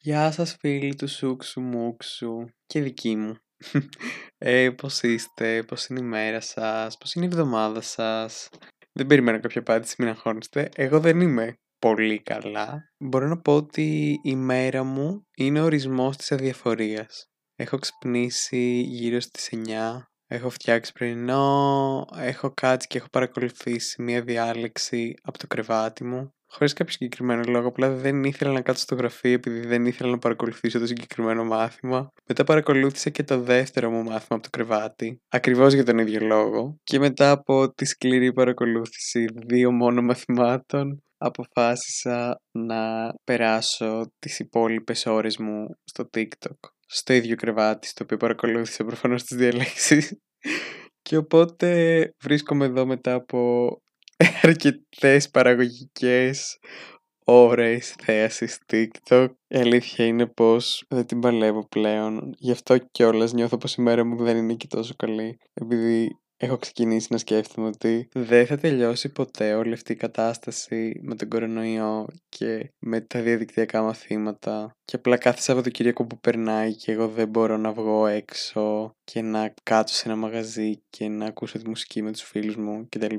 Γεια σας φίλοι του Σούξου Μούξου και δική μου. Ε, πώς είστε, πώς είναι η μέρα σας, πώς είναι η εβδομάδα σας. Δεν περιμένω κάποια απάντηση, μην αγχώνεστε. Εγώ δεν είμαι πολύ καλά. Μπορώ να πω ότι η μέρα μου είναι ορισμός της αδιαφορίας. Έχω ξυπνήσει γύρω στις 9, έχω φτιάξει πρωινό, έχω κάτσει και έχω παρακολουθήσει μία διάλεξη από το κρεβάτι μου. Χωρίς κάποιο συγκεκριμένο λόγο, απλά δεν ήθελα να κάτσω στο γραφείο επειδή δεν ήθελα να παρακολουθήσω το συγκεκριμένο μάθημα. Μετά παρακολούθησα και το δεύτερο μου μάθημα από το κρεβάτι, ακριβώς για τον ίδιο λόγο. Και μετά από τη σκληρή παρακολούθηση δύο μόνο μαθημάτων, αποφάσισα να περάσω τις υπόλοιπες ώρες μου στο TikTok. Στο ίδιο κρεβάτι, στο οποίο παρακολούθησα προφανώς τις διαλέξεις. Και οπότε βρίσκομαι εδώ μετά από αρκετές παραγωγικές ώρες θέασης TikTok. Η αλήθεια είναι πως δεν την παλεύω πλέον. Γι' αυτό κιόλας νιώθω πως η μέρα μου δεν είναι και τόσο καλή. Επειδή έχω ξεκινήσει να σκέφτομαι ότι δεν θα τελειώσει ποτέ όλη αυτή η κατάσταση με τον κορονοϊό και με τα διαδικτυακά μαθήματα και απλά κάθε Σαββατοκύριακο που περνάει και εγώ δεν μπορώ να βγω έξω και να κάτσω σε ένα μαγαζί και να ακούσω τη μουσική με τους φίλους μου κτλ.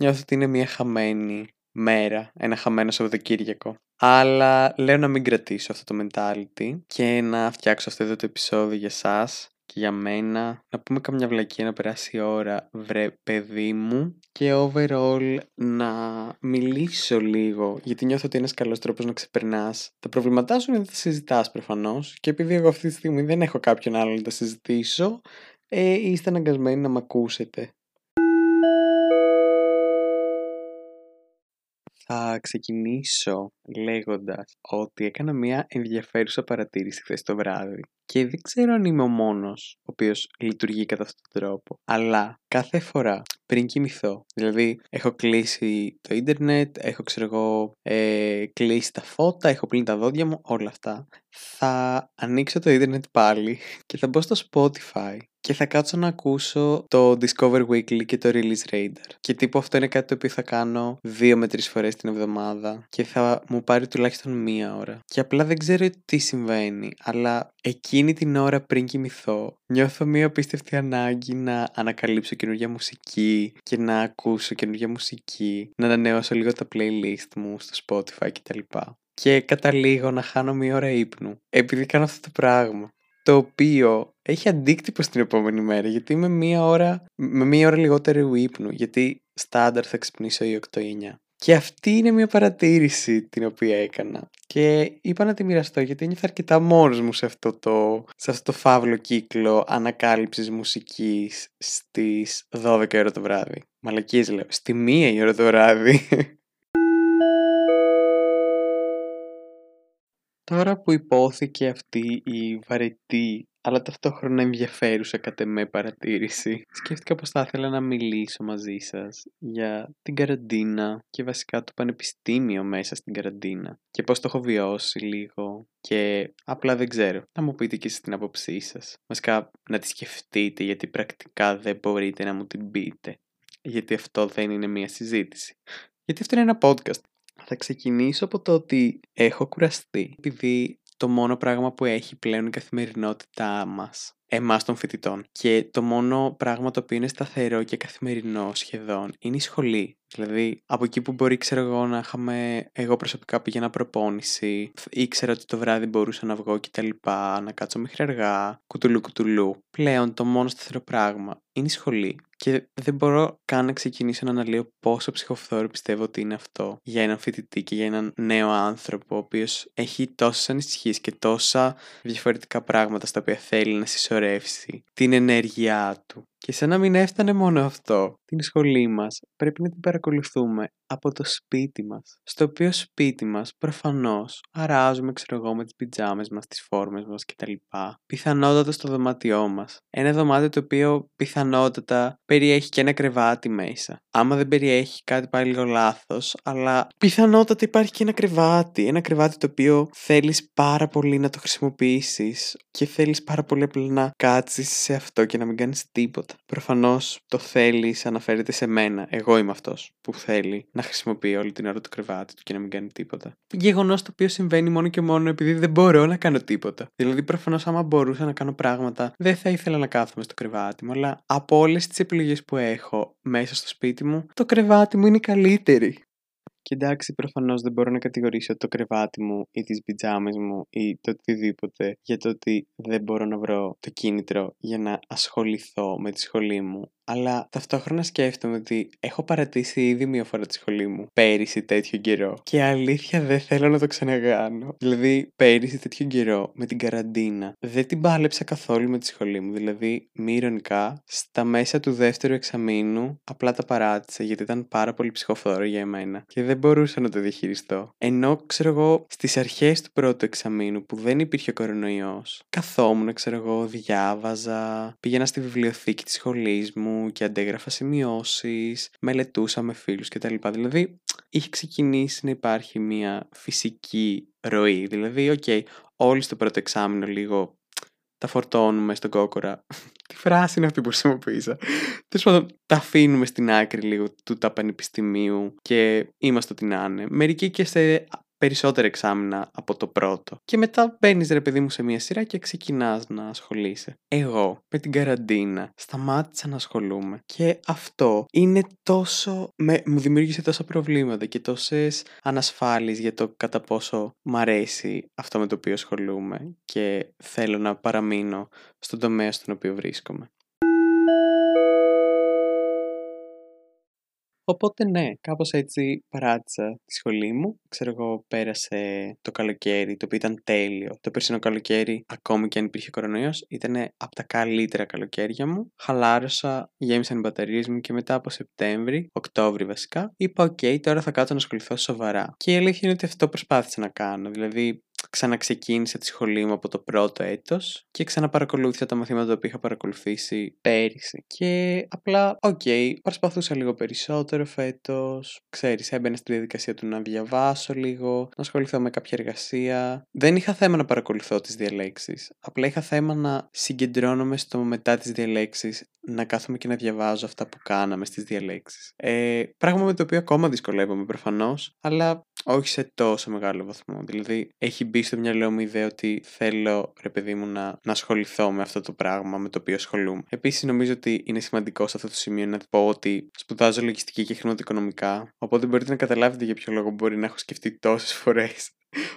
Νιώθω ότι είναι μια χαμένη μέρα, ένα χαμένο Σαββατοκύριακο. Αλλά λέω να μην κρατήσω αυτό το mentality και να φτιάξω αυτό εδώ το επεισόδιο για σας και για μένα να πούμε καμιά βλακία να περάσει η ώρα βρε παιδί μου και overall να μιλήσω λίγο γιατί νιώθω ότι είναι ένας καλός τρόπος να ξεπερνάς. Τα προβλήματά σου είναι να τα συζητάς προφανώς και επειδή εγώ αυτή τη στιγμή δεν έχω κάποιον άλλο να τα συζητήσω ε, είστε αναγκασμένοι να μ' ακούσετε Θα ξεκινήσω λέγοντας ότι έκανα μια ενδιαφέρουσα παρατήρηση χθες το βράδυ και δεν ξέρω αν είμαι ο μόνος ο οποίος λειτουργεί κατά αυτόν τον τρόπο αλλά κάθε φορά πριν κοιμηθώ δηλαδή έχω κλείσει το ίντερνετ έχω ξέρω εγώ ε, κλείσει τα φώτα έχω πλύνει τα δόντια μου όλα αυτά θα ανοίξω το ίντερνετ πάλι και θα μπω στο Spotify και θα κάτσω να ακούσω το Discover Weekly και το Release Radar. Και τύπου αυτό είναι κάτι το οποίο θα κάνω δύο με τρεις φορές την εβδομάδα και θα μου πάρει τουλάχιστον μία ώρα. Και απλά δεν ξέρω τι συμβαίνει, αλλά εκείνη την ώρα πριν κοιμηθώ νιώθω μία απίστευτη ανάγκη να ανακαλύψω καινούργια μουσική και να ακούσω καινούργια μουσική, να ανανεώσω λίγο τα playlist μου στο Spotify κτλ και καταλήγω να χάνω μία ώρα ύπνου επειδή κάνω αυτό το πράγμα το οποίο έχει αντίκτυπο στην επόμενη μέρα γιατί είμαι μία ώρα, με μία ώρα λιγότερο ύπνου γιατί στάνταρ θα ξυπνήσω ή 8 ή 9 και αυτή είναι μια παρατήρηση την οποία έκανα. Και είπα να τη μοιραστώ γιατί ένιωθα αρκετά μόνος μου σε αυτό το, σε αυτό το φαύλο κύκλο ανακάλυψης μουσικής στις 12 ώρα το βράδυ. Μαλακίες λέω, στη μία η ώρα το βράδυ. Τώρα που υπόθηκε αυτή η βαρετή αλλά ταυτόχρονα ενδιαφέρουσα κατ' εμέ παρατήρηση, σκέφτηκα πως θα ήθελα να μιλήσω μαζί σας για την καραντίνα και βασικά το πανεπιστήμιο μέσα στην καραντίνα και πώς το έχω βιώσει λίγο και απλά δεν ξέρω. Να μου πείτε και εσείς την άποψή σας. Βασικά να τη σκεφτείτε γιατί πρακτικά δεν μπορείτε να μου την πείτε. Γιατί αυτό δεν είναι μια συζήτηση. Γιατί αυτό είναι ένα podcast. Θα ξεκινήσω από το ότι έχω κουραστεί επειδή το μόνο πράγμα που έχει πλέον η καθημερινότητά μας εμάς των φοιτητών και το μόνο πράγμα το οποίο είναι σταθερό και καθημερινό σχεδόν είναι η σχολή. Δηλαδή, από εκεί που μπορεί, ξέρω εγώ, να είχαμε. Εγώ προσωπικά πήγαινα προπόνηση, ήξερα ότι το βράδυ μπορούσα να βγω και τα λοιπά, να κάτσω μέχρι αργά, κουτουλού κουτουλού. Πλέον το μόνο σταθερό πράγμα είναι η σχολή. Και δεν μπορώ καν να ξεκινήσω να αναλύω πόσο ψυχοφθόρο πιστεύω ότι είναι αυτό για έναν φοιτητή και για έναν νέο άνθρωπο, ο οποίος έχει τόσες ανησυχίες και τόσα διαφορετικά πράγματα στα οποία θέλει να συσσωρεύσει την ενέργειά του. Και σαν να μην έφτανε μόνο αυτό, την σχολή μας πρέπει να την παρακολουθούμε από το σπίτι μας. Στο οποίο σπίτι μας προφανώς αράζουμε ξέρω εγώ με τις πιτζάμες μας, τις φόρμες μας κτλ. Πιθανότατα στο δωμάτιό μας. Ένα δωμάτιο το οποίο πιθανότατα περιέχει και ένα κρεβάτι μέσα. Άμα δεν περιέχει κάτι πάλι λίγο λάθος, αλλά πιθανότατα υπάρχει και ένα κρεβάτι. Ένα κρεβάτι το οποίο θέλεις πάρα πολύ να το χρησιμοποιήσεις και θέλεις πάρα πολύ απλά να κάτσεις σε αυτό και να μην κάνεις τίποτα τίποτα. Προφανώς το θέλει αναφέρεται σε μένα. Εγώ είμαι αυτός που θέλει να χρησιμοποιεί όλη την ώρα το κρεβάτι του και να μην κάνει τίποτα. Γεγονός το οποίο συμβαίνει μόνο και μόνο επειδή δεν μπορώ να κάνω τίποτα. Δηλαδή, προφανώς, άμα μπορούσα να κάνω πράγματα, δεν θα ήθελα να κάθομαι στο κρεβάτι μου. Αλλά από όλες τις επιλογές που έχω μέσα στο σπίτι μου, το κρεβάτι μου είναι καλύτερη. Και εντάξει, προφανώς δεν μπορώ να κατηγορήσω το κρεβάτι μου ή τις πιτζάμες μου ή το οτιδήποτε για το ότι δεν μπορώ να βρω το κίνητρο για να ασχοληθώ με τη σχολή μου αλλά ταυτόχρονα σκέφτομαι ότι έχω παρατήσει ήδη μία φορά τη σχολή μου πέρυσι τέτοιο καιρό. Και αλήθεια δεν θέλω να το ξαναγάνω. Δηλαδή, πέρυσι τέτοιο καιρό με την καραντίνα δεν την πάλεψα καθόλου με τη σχολή μου. Δηλαδή, μη ηρωνικά, στα μέσα του δεύτερου εξαμήνου απλά τα παράτησα γιατί ήταν πάρα πολύ ψυχοφθόρο για εμένα και δεν μπορούσα να το διαχειριστώ. Ενώ, ξέρω εγώ, στις αρχές του πρώτου εξαμήνου που δεν υπήρχε ο κορονοϊός, καθόμουν, ξέρω εγώ, διάβαζα, πήγαινα στη βιβλιοθήκη της σχολής μου και αντέγραφα σημειώσεις, μελετούσα με φίλους κτλ. Δηλαδή είχε ξεκινήσει να υπάρχει μια φυσική ροή. Δηλαδή, ok, okay, όλοι στο πρώτο εξάμηνο λίγο τα φορτώνουμε στον κόκορα. Τι φράση είναι αυτή που χρησιμοποίησα. Τέλος πάντων, τα αφήνουμε στην άκρη λίγο του τα πανεπιστημίου και είμαστε ό,τι να είναι. Μερικοί και σε περισσότερα εξάμεινα από το πρώτο. Και μετά μπαίνεις ρε παιδί μου σε μια σειρά και ξεκινάς να ασχολείσαι. Εγώ με την καραντίνα σταμάτησα να ασχολούμαι. Και αυτό είναι τόσο. Με, μου δημιούργησε τόσα προβλήματα και τόσες ανασφάλειες για το κατά πόσο μ' αρέσει αυτό με το οποίο ασχολούμαι και θέλω να παραμείνω στον τομέα στον οποίο βρίσκομαι. Οπότε ναι, κάπως έτσι παράτησα τη σχολή μου. Ξέρω εγώ πέρασε το καλοκαίρι, το οποίο ήταν τέλειο. Το περσινό καλοκαίρι, ακόμη και αν υπήρχε κορονοϊός, ήταν από τα καλύτερα καλοκαίρια μου. Χαλάρωσα, γέμισαν οι μπαταρίες μου και μετά από Σεπτέμβρη, Οκτώβρη βασικά, είπα: Οκ, τώρα θα κάτσω να ασχοληθώ σοβαρά. Και η αλήθεια είναι ότι αυτό προσπάθησα να κάνω. Δηλαδή, ξαναξεκίνησα τη σχολή μου από το πρώτο έτος και ξαναπαρακολούθησα τα μαθήματα που είχα παρακολουθήσει πέρυσι. Και απλά, ok, okay, προσπαθούσα λίγο περισσότερο φέτος. Ξέρεις, έμπαινα στη διαδικασία του να διαβάσω λίγο, να ασχοληθώ με κάποια εργασία. Δεν είχα θέμα να παρακολουθώ τις διαλέξεις. Απλά είχα θέμα να συγκεντρώνομαι στο μετά τις διαλέξεις, να κάθομαι και να διαβάζω αυτά που κάναμε στις διαλέξεις. Ε, πράγμα με το οποίο ακόμα δυσκολεύομαι προφανώς, αλλά όχι σε τόσο μεγάλο βαθμό. Δηλαδή, έχει μπει στο μυαλό μου η ιδέα ότι θέλω, ρε παιδί μου, να, να ασχοληθώ με αυτό το πράγμα με το οποίο ασχολούμαι. Επίσης, νομίζω ότι είναι σημαντικό σε αυτό το σημείο να πω ότι σπουδάζω λογιστική και χρηματοοικονομικά. Οπότε μπορείτε να καταλάβετε για ποιο λόγο μπορεί να έχω σκεφτεί τόσες φορές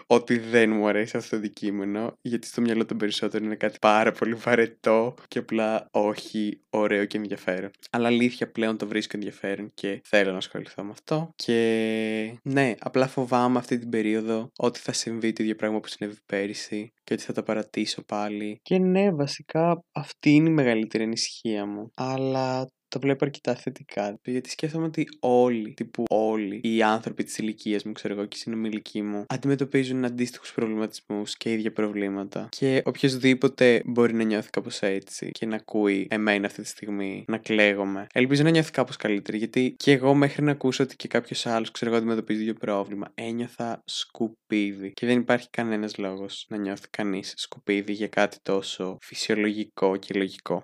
ότι δεν μου αρέσει αυτό το αντικείμενο, γιατί στο μυαλό των περισσότερων είναι κάτι πάρα πολύ βαρετό και απλά όχι ωραίο και ενδιαφέρον. Αλλά αλήθεια πλέον το βρίσκω ενδιαφέρον και θέλω να ασχοληθώ με αυτό. Και ναι, απλά φοβάμαι αυτή την περίοδο ότι θα συμβεί το ίδιο πράγμα που συνέβη πέρυσι και ότι θα τα παρατήσω πάλι. Και ναι, βασικά αυτή είναι η μεγαλύτερη ανησυχία μου. Αλλά το βλέπω αρκετά θετικά. Γιατί σκέφτομαι ότι όλοι, τύπου όλοι οι άνθρωποι της ηλικίας μου, ξέρω εγώ, και οι συνομιλικοί μου, αντιμετωπίζουν αντίστοιχους προβληματισμούς και ίδια προβλήματα. Και οποιοδήποτε μπορεί να νιώθει κάπως έτσι και να ακούει εμένα αυτή τη στιγμή να κλαίγομαι. Ελπίζω να νιώθει κάπως καλύτερα. Γιατί και εγώ μέχρι να ακούσω ότι και κάποιος άλλος, ξέρω εγώ, αντιμετωπίζει ίδιο πρόβλημα, ένιωθα σκουπίδι. Και δεν υπάρχει κανένας λόγος να νιώθει κανείς σκουπίδι για κάτι τόσο φυσιολογικό και λογικό.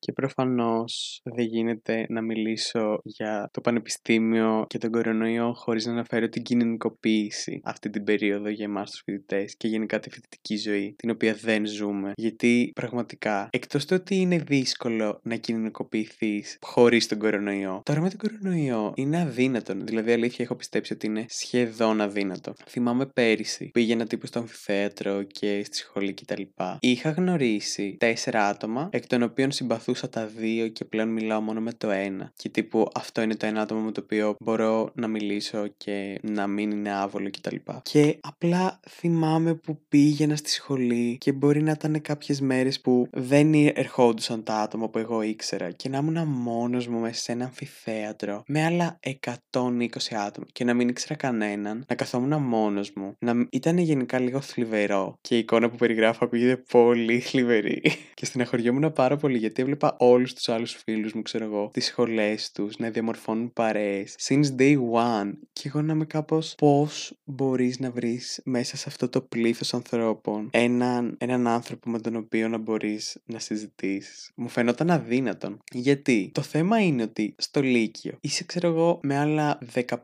Και προφανώς δεν γίνεται να μιλήσω για το πανεπιστήμιο και τον κορονοϊό χωρίς να αναφέρω την κοινωνικοποίηση αυτή την περίοδο για εμάς τους φοιτητές και γενικά τη φοιτητική ζωή, την οποία δεν ζούμε. Γιατί πραγματικά, εκτός του ότι είναι δύσκολο να κοινωνικοποιηθεί χωρίς τον κορονοϊό, τώρα με τον κορονοϊό είναι αδύνατο. Δηλαδή, αλήθεια, έχω πιστέψει ότι είναι σχεδόν αδύνατο. Θυμάμαι πέρυσι, πήγαινα τύπου στο αμφιθέατρο και στη σχολή κτλ. Είχα γνωρίσει τέσσερα άτομα, εκ των οποίων συμπαθούσα συζητούσα τα δύο και πλέον μιλάω μόνο με το ένα. Και τύπου αυτό είναι το ένα άτομο με το οποίο μπορώ να μιλήσω και να μην είναι άβολο κτλ. Και, και απλά θυμάμαι που πήγαινα στη σχολή και μπορεί να ήταν κάποιες μέρες που δεν ερχόντουσαν τα άτομα που εγώ ήξερα και να ήμουν μόνος μου μέσα σε ένα αμφιθέατρο με άλλα 120 άτομα και να μην ήξερα κανέναν, να καθόμουν μόνος μου. Να ήταν γενικά λίγο θλιβερό και η εικόνα που περιγράφω ακούγεται πολύ θλιβερή. και στεναχωριόμουν πάρα πολύ γιατί έβλεπα έβλεπα όλους τους άλλους φίλους μου, ξέρω εγώ, τις σχολές τους, να διαμορφώνουν παρέες. Since day one. Και εγώ να είμαι κάπως πώς μπορείς να βρεις μέσα σε αυτό το πλήθος ανθρώπων έναν, έναν άνθρωπο με τον οποίο να μπορείς να συζητήσεις. Μου φαινόταν αδύνατον. Γιατί; Το θέμα είναι ότι στο Λύκειο είσαι, ξέρω εγώ, με άλλα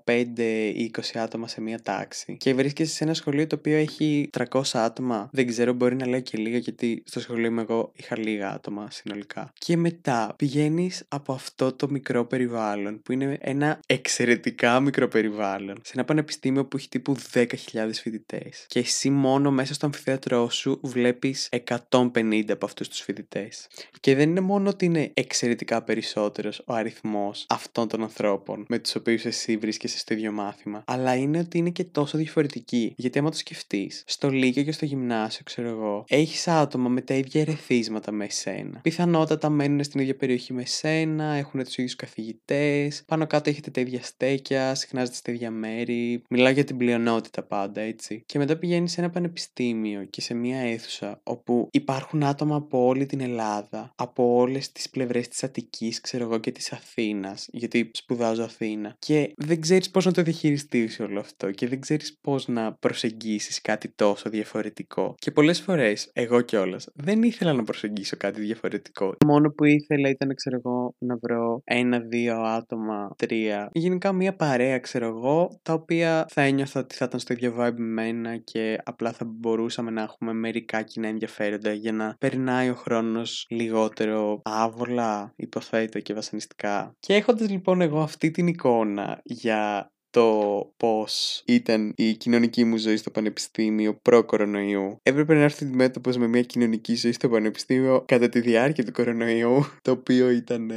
15 ή 20 άτομα σε μία τάξη και βρίσκεσαι σε ένα σχολείο το οποίο έχει 300 άτομα. Δεν ξέρω, μπορεί να λέω και λίγα γιατί στο σχολείο μου εγώ είχα λίγα άτομα συνολικά. Και μετά πηγαίνεις από αυτό το μικρό περιβάλλον που είναι ένα εξαιρετικά μικρό περιβάλλον σε ένα πανεπιστήμιο που έχει τύπου 10.000 φοιτητές. Και εσύ μόνο μέσα στο αμφιθέατρό σου βλέπεις 150 από αυτούς τους φοιτητές. Και δεν είναι μόνο ότι είναι εξαιρετικά περισσότερος ο αριθμός αυτών των ανθρώπων με τους οποίους εσύ βρίσκεσαι στο ίδιο μάθημα, αλλά είναι ότι είναι και τόσο διαφορετικοί. Γιατί άμα το σκεφτείς, στο Λύκειο και στο γυμνάσιο, ξέρω εγώ, έχεις άτομα με τα ίδια ερεθίσματα με εσένα. Πιθανότατα μένουν στην ίδια περιοχή με εσένα, έχουν τους ίδιους καθηγητές, πάνω κάτω έχετε τα ίδια στέκια, συχνάζετε στα ίδια μέρη. Μιλάω για την πλειονότητα πάντα, έτσι. Και μετά πηγαίνεις σε ένα πανεπιστήμιο και σε μια αίθουσα όπου υπάρχουν άτομα από όλη την Ελλάδα, από όλες τις πλευρές της Αττικής, ξέρω εγώ, και της Αθήνας, γιατί σπουδάζω Αθήνα. Και δεν ξέρεις πώς να το διαχειριστείς όλο αυτό και δεν ξέρεις πώς να προσεγγίσεις κάτι τόσο διαφορετικό. Και πολλές φορές, εγώ κιόλας, δεν ήθελα να προσεγγίσω κάτι διαφορετικό. Μόνο που ήθελα ήταν, ξέρω εγώ, να βρω ένα-δύο άτομα, τρία. Γενικά μια παρέα, ξέρω εγώ, τα οποία θα ένιωθα ότι θα ήταν στο ίδιο vibe με μένα και απλά θα μπορούσαμε να έχουμε μερικά κοινά ενδιαφέροντα για να περνάει ο χρόνος λιγότερο άβολα, υποθέτω και βασανιστικά. Και έχοντας λοιπόν εγώ αυτή την εικόνα για το πώς ήταν η κοινωνική μου ζωή στο πανεπιστήμιο προ-κορονοϊού. Έπρεπε να έρθει αντιμέτωπος με μια κοινωνική ζωή στο πανεπιστήμιο κατά τη διάρκεια του κορονοϊού, το οποίο ήταν.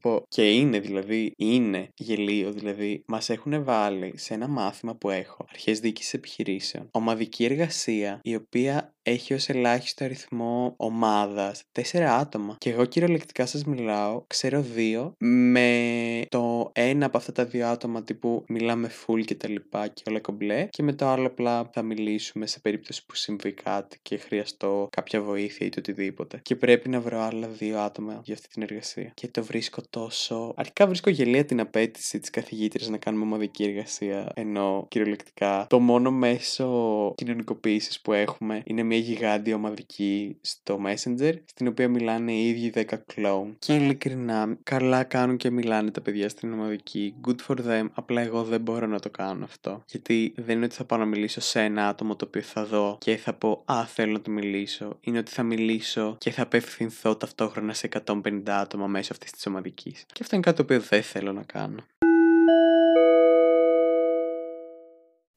Πω, και είναι δηλαδή, είναι γελίο δηλαδή, μας έχουν βάλει σε ένα μάθημα που έχω, αρχές διοίκησης επιχειρήσεων, ομαδική εργασία, η οποία έχει ως ελάχιστο αριθμό ομάδας τέσσερα άτομα. Και εγώ κυριολεκτικά σας μιλάω, ξέρω δύο, με το ένα από αυτά τα δύο άτομα τύπου μιλάμε full και τα λοιπά και όλα κομπλέ. Και με το άλλο απλά θα μιλήσουμε σε περίπτωση που συμβεί κάτι και χρειαστώ κάποια βοήθεια ή το οτιδήποτε. Και πρέπει να βρω άλλα δύο άτομα για αυτή την εργασία. Και το βρίσκω τόσο. Αρχικά βρίσκω γελία την απέτηση της καθηγήτριας να κάνουμε ομαδική εργασία. Ενώ κυριολεκτικά το μόνο μέσο κοινωνικοποίησης που έχουμε είναι μια γιγάντια ομαδική στο Messenger, στην οποία μιλάνε οι ίδιοι 10 κλόουν. Και ειλικρινά, καλά κάνουν και μιλάνε τα παιδιά στην ομαδική. Good for them. Απλά εγώ δεν μπορώ να το κάνω αυτό. Γιατί δεν είναι ότι θα πάω να μιλήσω σε ένα άτομο το οποίο θα δω και θα πω Α, θέλω να του μιλήσω. Είναι ότι θα μιλήσω και θα απευθυνθώ ταυτόχρονα σε 150 άτομα μέσω αυτής της ομαδικής. Και αυτό είναι κάτι το οποίο δεν θέλω να κάνω.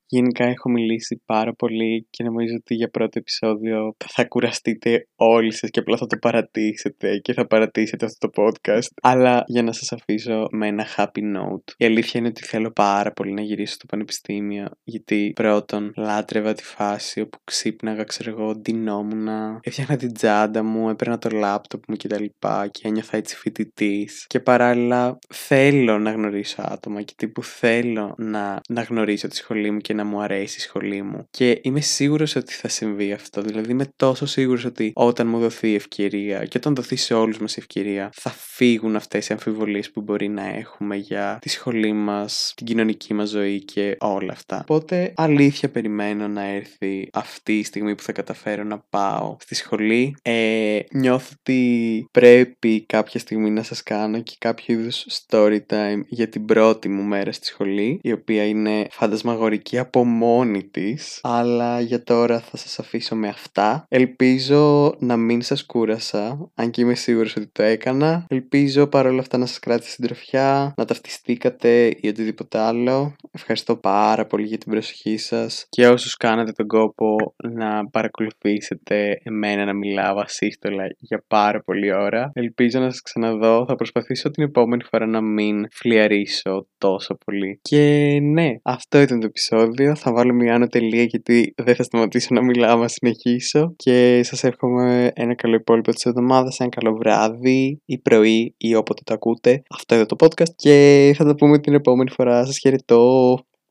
Γενικά έχω μιλήσει πάρα πολύ και νομίζω ότι για πρώτο επεισόδιο θα κουραστείτε όλοι σας και απλά θα το παρατήσετε και θα παρατήσετε αυτό το podcast. Αλλά για να σας αφήσω με ένα happy note. Η αλήθεια είναι ότι θέλω πάρα πολύ να γυρίσω στο πανεπιστήμιο γιατί πρώτον λάτρευα τη φάση όπου ξύπναγα, ξέρω εγώ, ντυνόμουν, έφτιαχνα την τσάντα μου, έπαιρνα το λάπτοπ μου κτλ. Και, και ένιωθα έτσι φοιτητής. Και παράλληλα θέλω να γνωρίσω άτομα και τύπου θέλω να, να γνωρίσω τη σχολή μου και να μου αρέσει η σχολή μου. Και είμαι σίγουρος ότι θα συμβεί αυτό. Δηλαδή είμαι τόσο σίγουρος ότι όταν μου δοθεί η ευκαιρία και όταν δοθεί σε όλους μας η ευκαιρία, θα φύγουν αυτές οι αμφιβολίες που μπορεί να έχουμε για τη σχολή μας, την κοινωνική μας ζωή και όλα αυτά. Οπότε αλήθεια περιμένω να έρθει αυτή η στιγμή που θα καταφέρω να πάω στη σχολή. Ε, νιώθω ότι πρέπει κάποια στιγμή να σας κάνω και κάποιο είδους story time για την πρώτη μου μέρα στη σχολή, η οποία είναι φαντασμαγορική από μόνη της. Αλλά για τώρα θα σας αφήσω με αυτά. Ελπίζω να μην σας κούρασα, αν και είμαι σίγουρος ότι το έκανα. Ελπίζω παρόλα αυτά να σας κράτησε συντροφιά, να ταυτιστήκατε ή οτιδήποτε άλλο. Ευχαριστώ πάρα πολύ για την προσοχή σας και όσους κάνατε τον κόπο να παρακολουθήσετε εμένα να μιλάω ασύστολα για πάρα πολλή ώρα. Ελπίζω να σας ξαναδώ. Θα προσπαθήσω την επόμενη φορά να μην φλιαρίσω τόσο πολύ. Και ναι, αυτό ήταν το επεισόδιο θα βάλω μια άνω τελεία γιατί δεν θα σταματήσω να μιλάω, να συνεχίσω. Και σας εύχομαι ένα καλό υπόλοιπο της εβδομάδας, ένα καλό βράδυ ή πρωί ή όποτε το ακούτε. Αυτό είναι το podcast και θα τα πούμε την επόμενη φορά. Σας χαιρετώ.